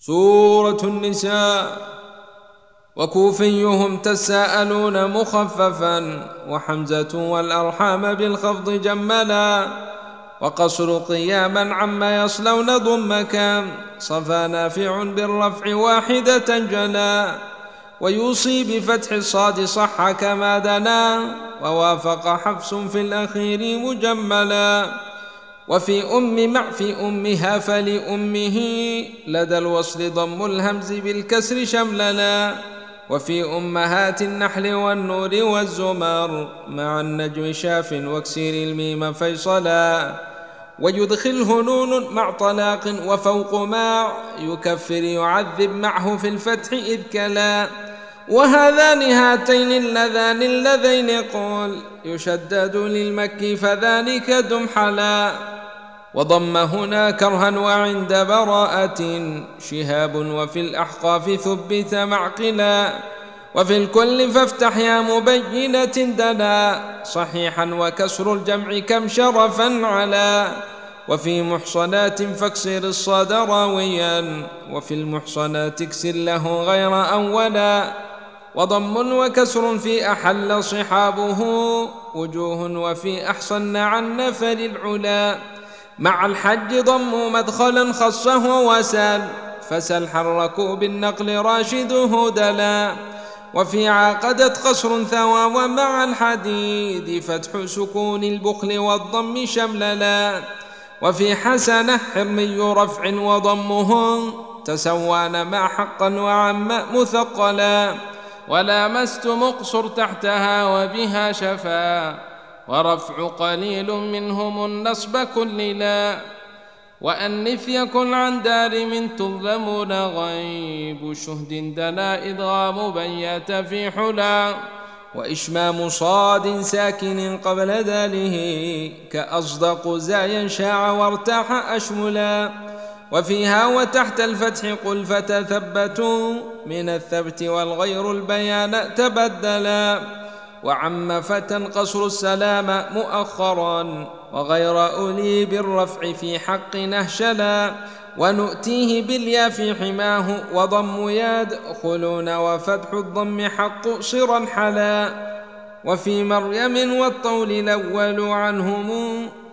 سورة النساء وكوفيهم تساءلون مخففا وحمزة والأرحام بالخفض جملا وقصر قياما عما يصلون ضمكا صفى نافع بالرفع واحدة جلا ويوصي بفتح الصاد صح كما دنا ووافق حفص في الأخير مجملا وفي أم مع في أمها فلأمه لدى الوصل ضم الهمز بالكسر شملنا. وفي أمهات النحل والنور والزمر مع النجم شاف واكسير الميم فيصلا. ويدخله نون مع طلاق وفوق مع يكفر يعذب معه في الفتح إذ كلا. وهذان هاتين اللذان اللذين قول يشدد للمكي فذلك دمحلا. وضم هنا كرها وعند براءة شهاب وفي الأحقاف ثبت معقلا وفي الكل فافتح يا مبينة دنا صحيحا وكسر الجمع كم شرفا على وفي محصنات فاكسر الصاد راويا وفي المحصنات اكسر له غير أولا وضم وكسر في أحل صحابه وجوه وفي أحصن عن نفر العلا مع الحج ضم مدخلا خصه وسال فسل حركوا بالنقل راشده دلا وفي عاقدت قصر ثوى ومع الحديد فتح سكون البخل والضم شمللا. وفي حسنة حرمي رفع وضمه تسوان مع حقا وعم مثقلا. ولامست مقصر تحتها وبها شفا. ورفع قليل منهم النصب كل لا وأنف يكن عن دار من تظلمون غيب شهد دنا إضغام بيات في حلا وإشمام صاد ساكن قبل داله كأصدق زايا شاع وارتاح أشملا وفيها وتحت الفتح قل فتثبتوا من الثبت والغير البيان تبدلا وعم فتى قصر السلام مؤخرا وغير أولي بالرفع في حق نهشلا ونؤتيه باليا في حماه وضم يدخلون وفتح الضم حق صرا حلا وفي مريم والطول الأول عنهم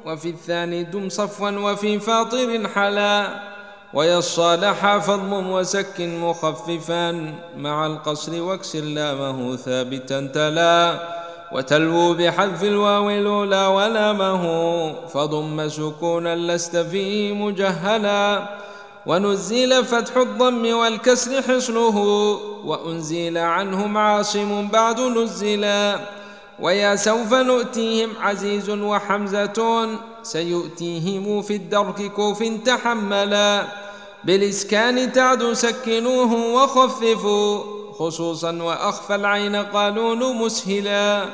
وفي الثاني دم صفوا وفي فاطر حلا ويصالح فضم وسك مخففا مع القصر واكسر لامه ثابتا تلا وتلو بحذف الواو الأولى ولامه فضم سكونا لست فيه مجهلا ونزل فتح الضم والكسر حصنه وأنزل عنهم عاصم بعد نزلا ويا سوف نؤتيهم عزيز وحمزة سيؤتيهم في الدرك كوف تحملا بالإسكان تعد سكنوه وخففوا خصوصا وأخفى العين قالون مسهلا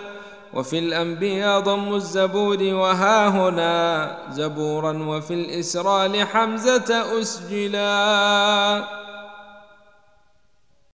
وفي الأنبياء ضم الزبور وها هنا زبورا وفي الإسرى لحمزة أسجلا